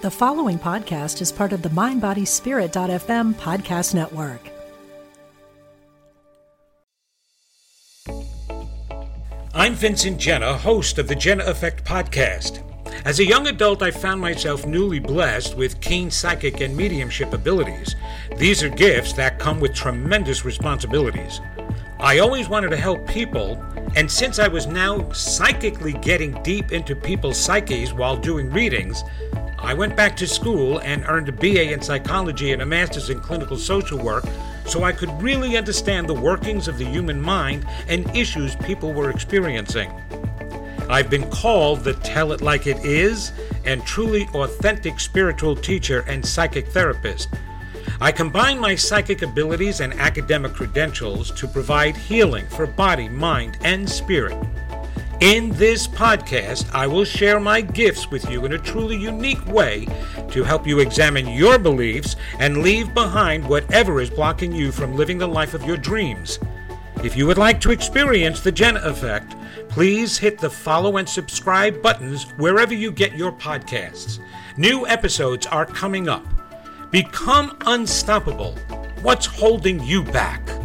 The following podcast is part of the MindBodySpirit.fm podcast network. I'm Vincent Genna, host of the Genna Effect podcast. As a young adult, I found myself newly blessed with keen psychic and mediumship abilities. These are gifts that come with tremendous responsibilities. I always wanted to help people, and since I was now psychically getting deep into people's psyches while doing readings, I went back to school and earned a BA in psychology and a master's in clinical social work so I could really understand the workings of the human mind and issues people were experiencing. I've been called the tell it like it is and truly authentic spiritual teacher and psychic therapist. I combine my psychic abilities and academic credentials to provide healing for body, mind, and spirit. In this podcast, I will share my gifts with you in a truly unique way to help you examine your beliefs and leave behind whatever is blocking you from living the life of your dreams. If you would like to experience the Genna effect, please hit the follow and subscribe buttons wherever you get your podcasts. New episodes are coming up. Become unstoppable. What's holding you back?